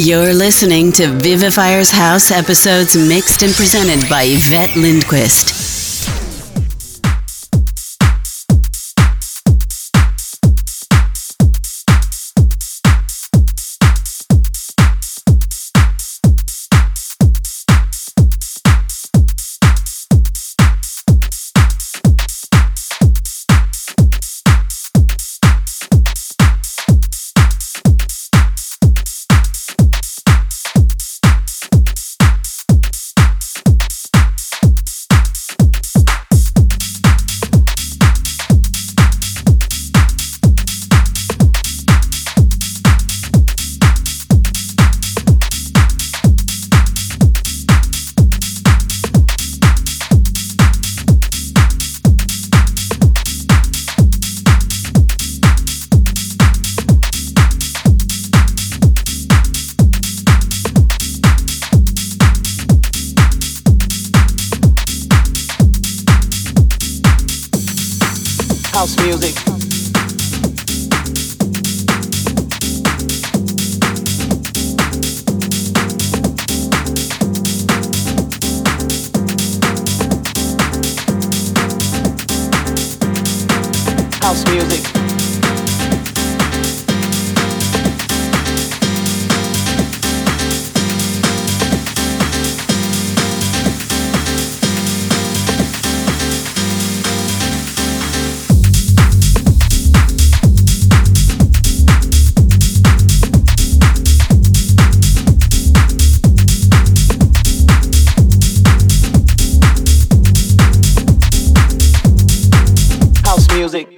You're listening to Vivifier's House episodes mixed and presented by Yvette Lindquist. music.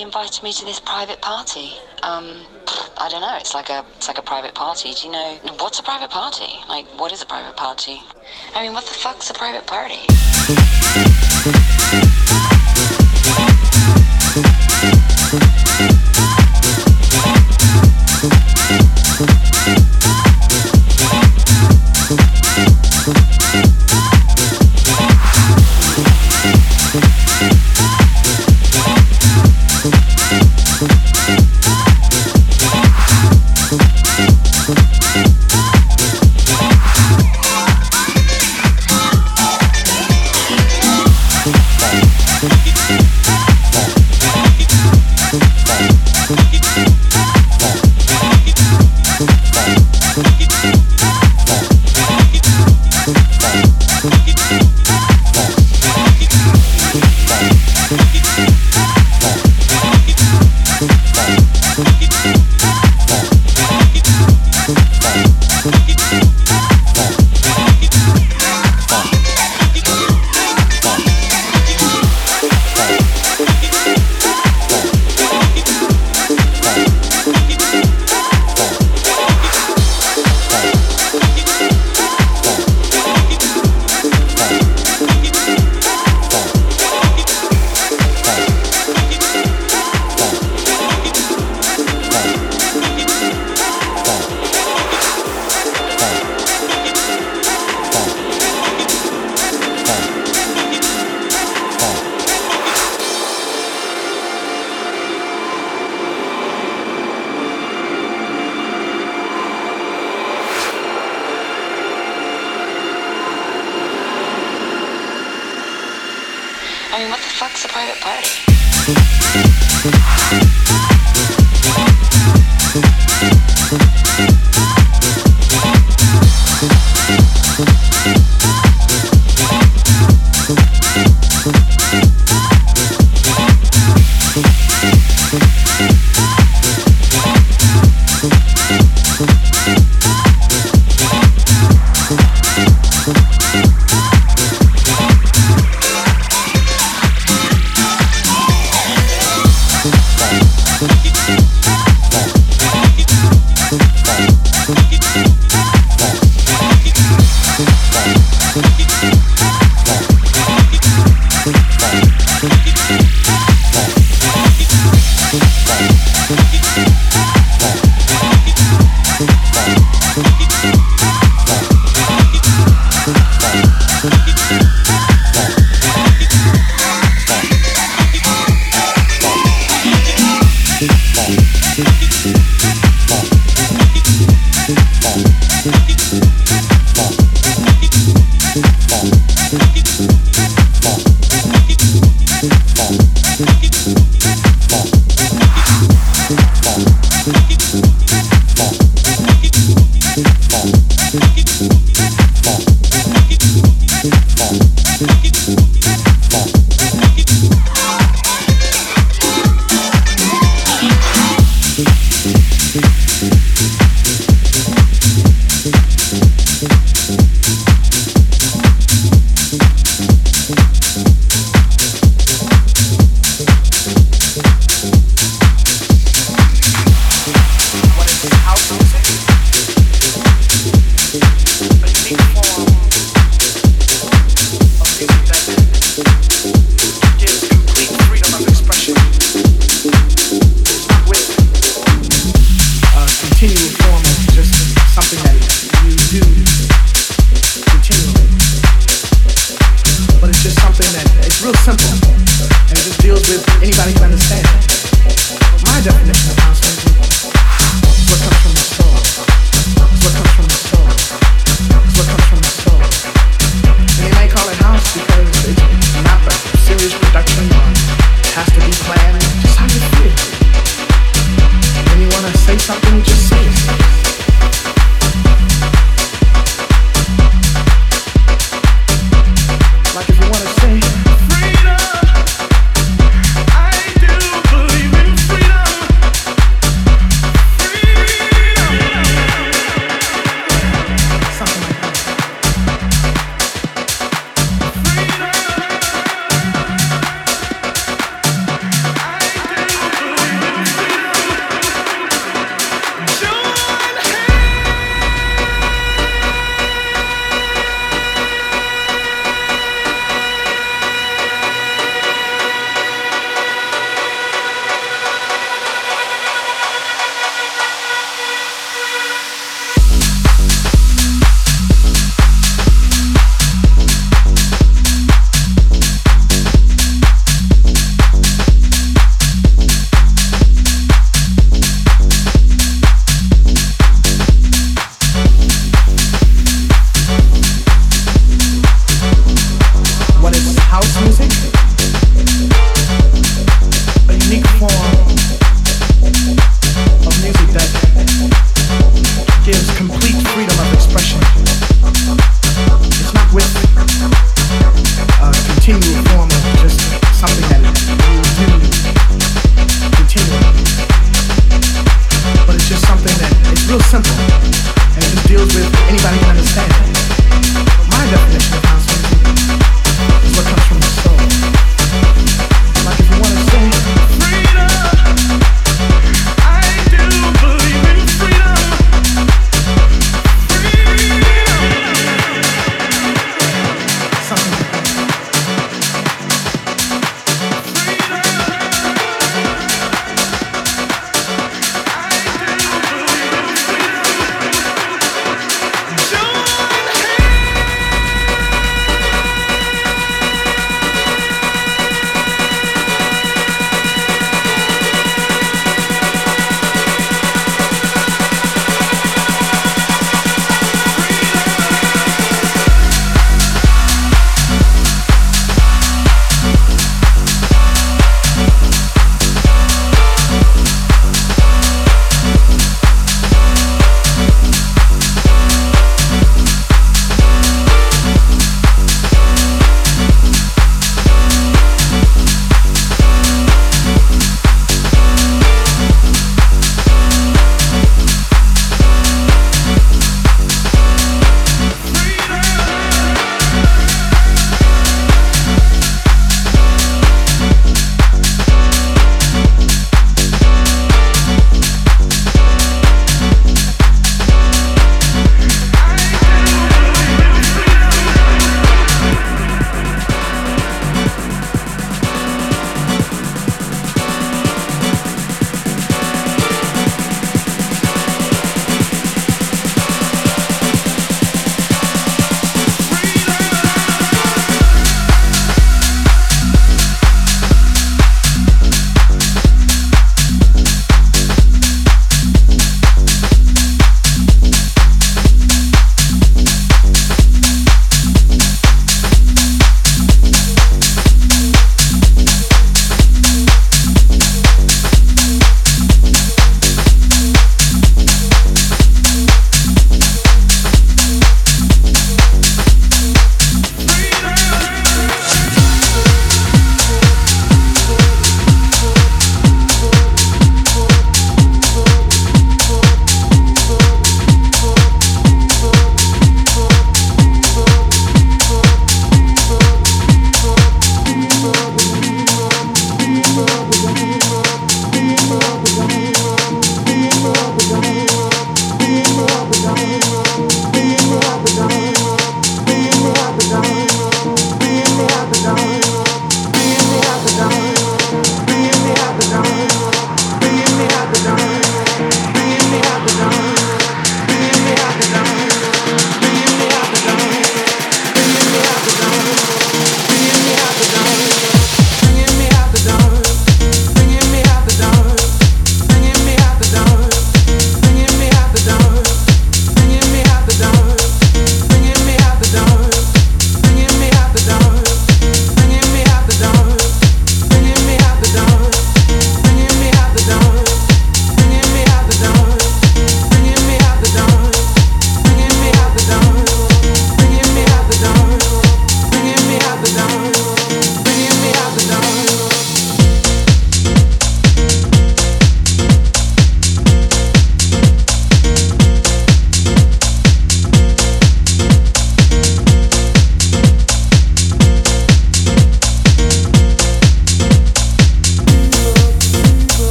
invited me to this private party. Um, I don't know. It's like a it's like a private party. Do you know what's a private party? Like, what is a private party? I mean, what the fuck's a private party?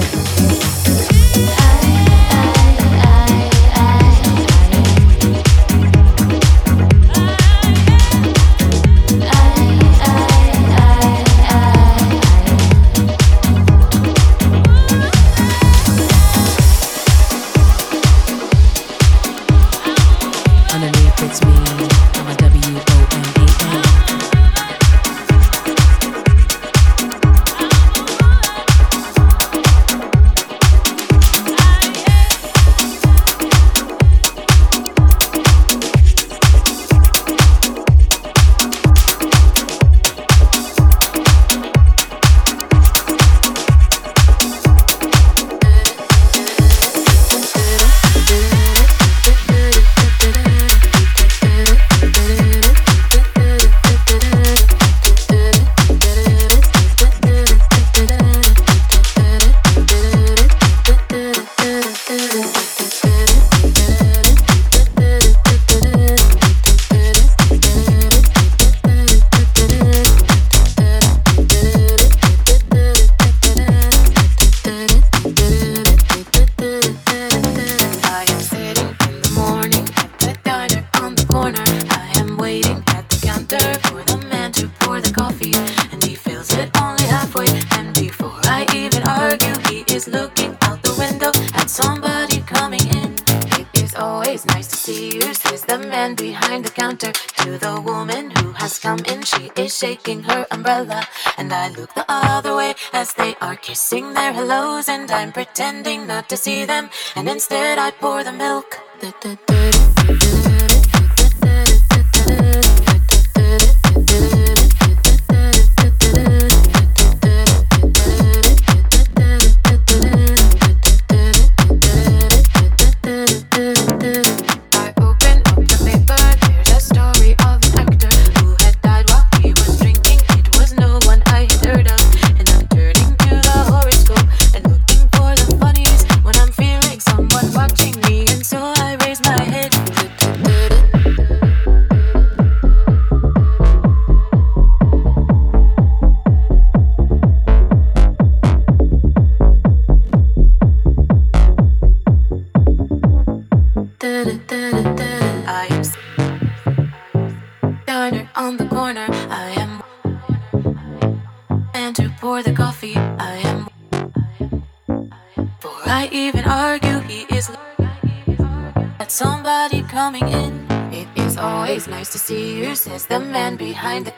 Yeah. I'm pretending not to see them, and instead I pour the milk.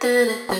did it.